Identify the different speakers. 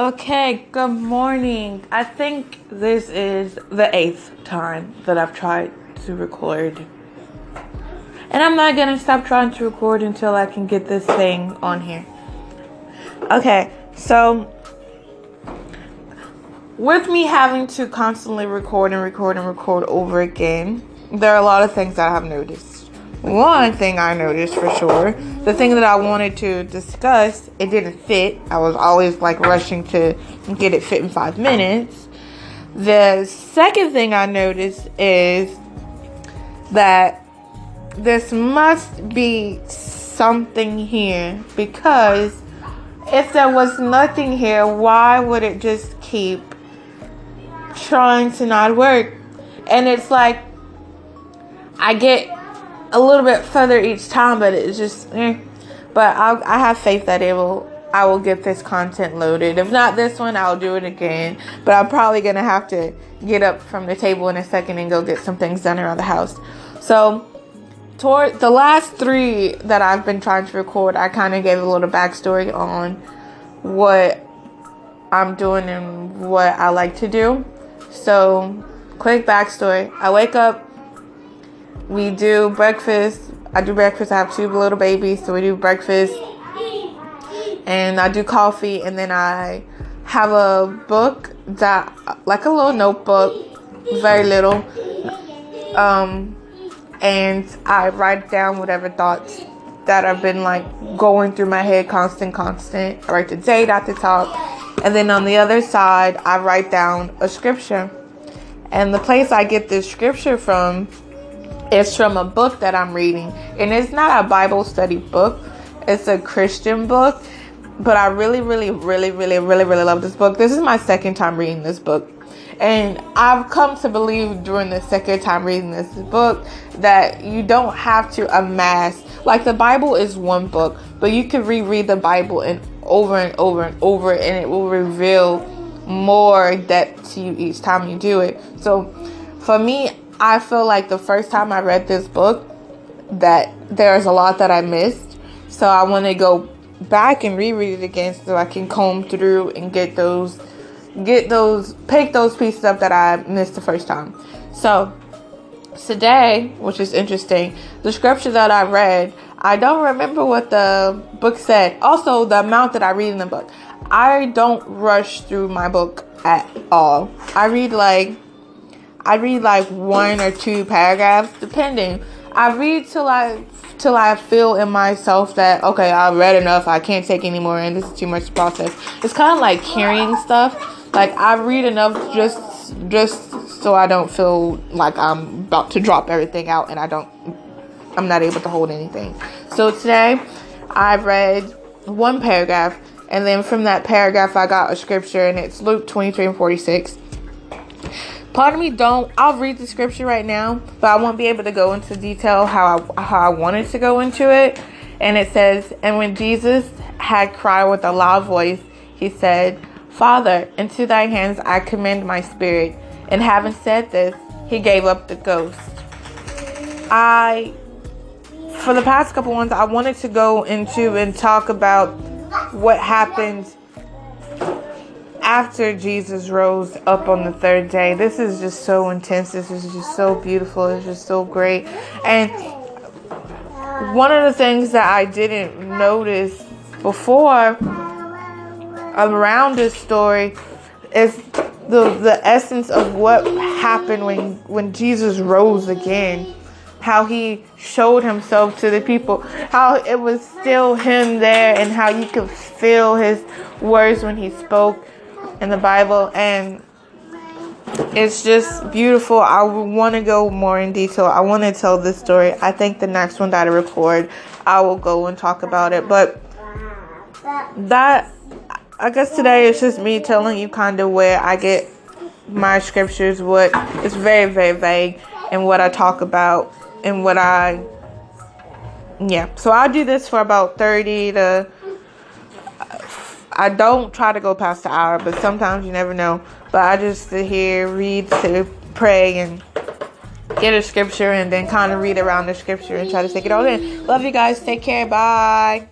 Speaker 1: Okay, good morning. I think this is the eighth time that I've tried to record. And I'm not gonna stop trying to record until I can get this thing on here. Okay, so with me having to constantly record and record and record over again, there are a lot of things that I have noticed one thing I noticed for sure, the thing that I wanted to discuss, it didn't fit. I was always like rushing to get it fit in five minutes. The second thing I noticed is that this must be something here because if there was nothing here, why would it just keep trying to not work? And it's like I get a little bit further each time, but it's just, eh. But I'll, I have faith that it will. I will get this content loaded. If not this one, I'll do it again. But I'm probably gonna have to get up from the table in a second and go get some things done around the house. So, toward the last three that I've been trying to record, I kind of gave a little backstory on what I'm doing and what I like to do. So, quick backstory: I wake up we do breakfast. I do breakfast. I have two little babies, so we do breakfast. And I do coffee, and then I have a book that, like a little notebook, very little. Um, and I write down whatever thoughts that have been like going through my head, constant, constant. I write the date at the top, and then on the other side, I write down a scripture. And the place I get this scripture from it's from a book that I'm reading, and it's not a Bible study book, it's a Christian book. But I really, really, really, really, really, really love this book. This is my second time reading this book. And I've come to believe during the second time reading this book that you don't have to amass, like the Bible is one book, but you can reread the Bible and over and over and over, and it will reveal more depth to you each time you do it. So for me, I feel like the first time I read this book that there's a lot that I missed. So I want to go back and reread it again so I can comb through and get those get those pick those pieces up that I missed the first time. So today, which is interesting, the scripture that I read, I don't remember what the book said. Also, the amount that I read in the book. I don't rush through my book at all. I read like I read like one or two paragraphs, depending. I read till I till I feel in myself that okay, I've read enough. I can't take anymore, and this is too much to process. It's kind of like carrying stuff. Like I read enough just just so I don't feel like I'm about to drop everything out, and I don't. I'm not able to hold anything. So today, I've read one paragraph, and then from that paragraph, I got a scripture, and it's Luke 23 and 46 part of me don't i'll read the scripture right now but i won't be able to go into detail how i how i wanted to go into it. And it says and when jesus had cried with a loud voice he said father into thy hands i commend my spirit and having said this he gave up the ghost. I for the past couple ones i wanted to go into and talk about what happened after Jesus rose up on the third day. This is just so intense. This is just so beautiful. It's just so great. And one of the things that I didn't notice before around this story is the the essence of what happened when when Jesus rose again how he showed himself to the people, how it was still him there, and how you could feel his words when he spoke in the Bible, and it's just beautiful. I want to go more in detail. I want to tell this story. I think the next one that I record, I will go and talk about it. But that, I guess today is just me telling you kind of where I get my scriptures, what it's very, very vague, and what I talk about, and what I, yeah. So I'll do this for about 30 to I don't try to go past the hour, but sometimes you never know. But I just sit here, read, to pray, and get a scripture, and then kind of read around the scripture and try to take it all in. Love you guys. Take care. Bye.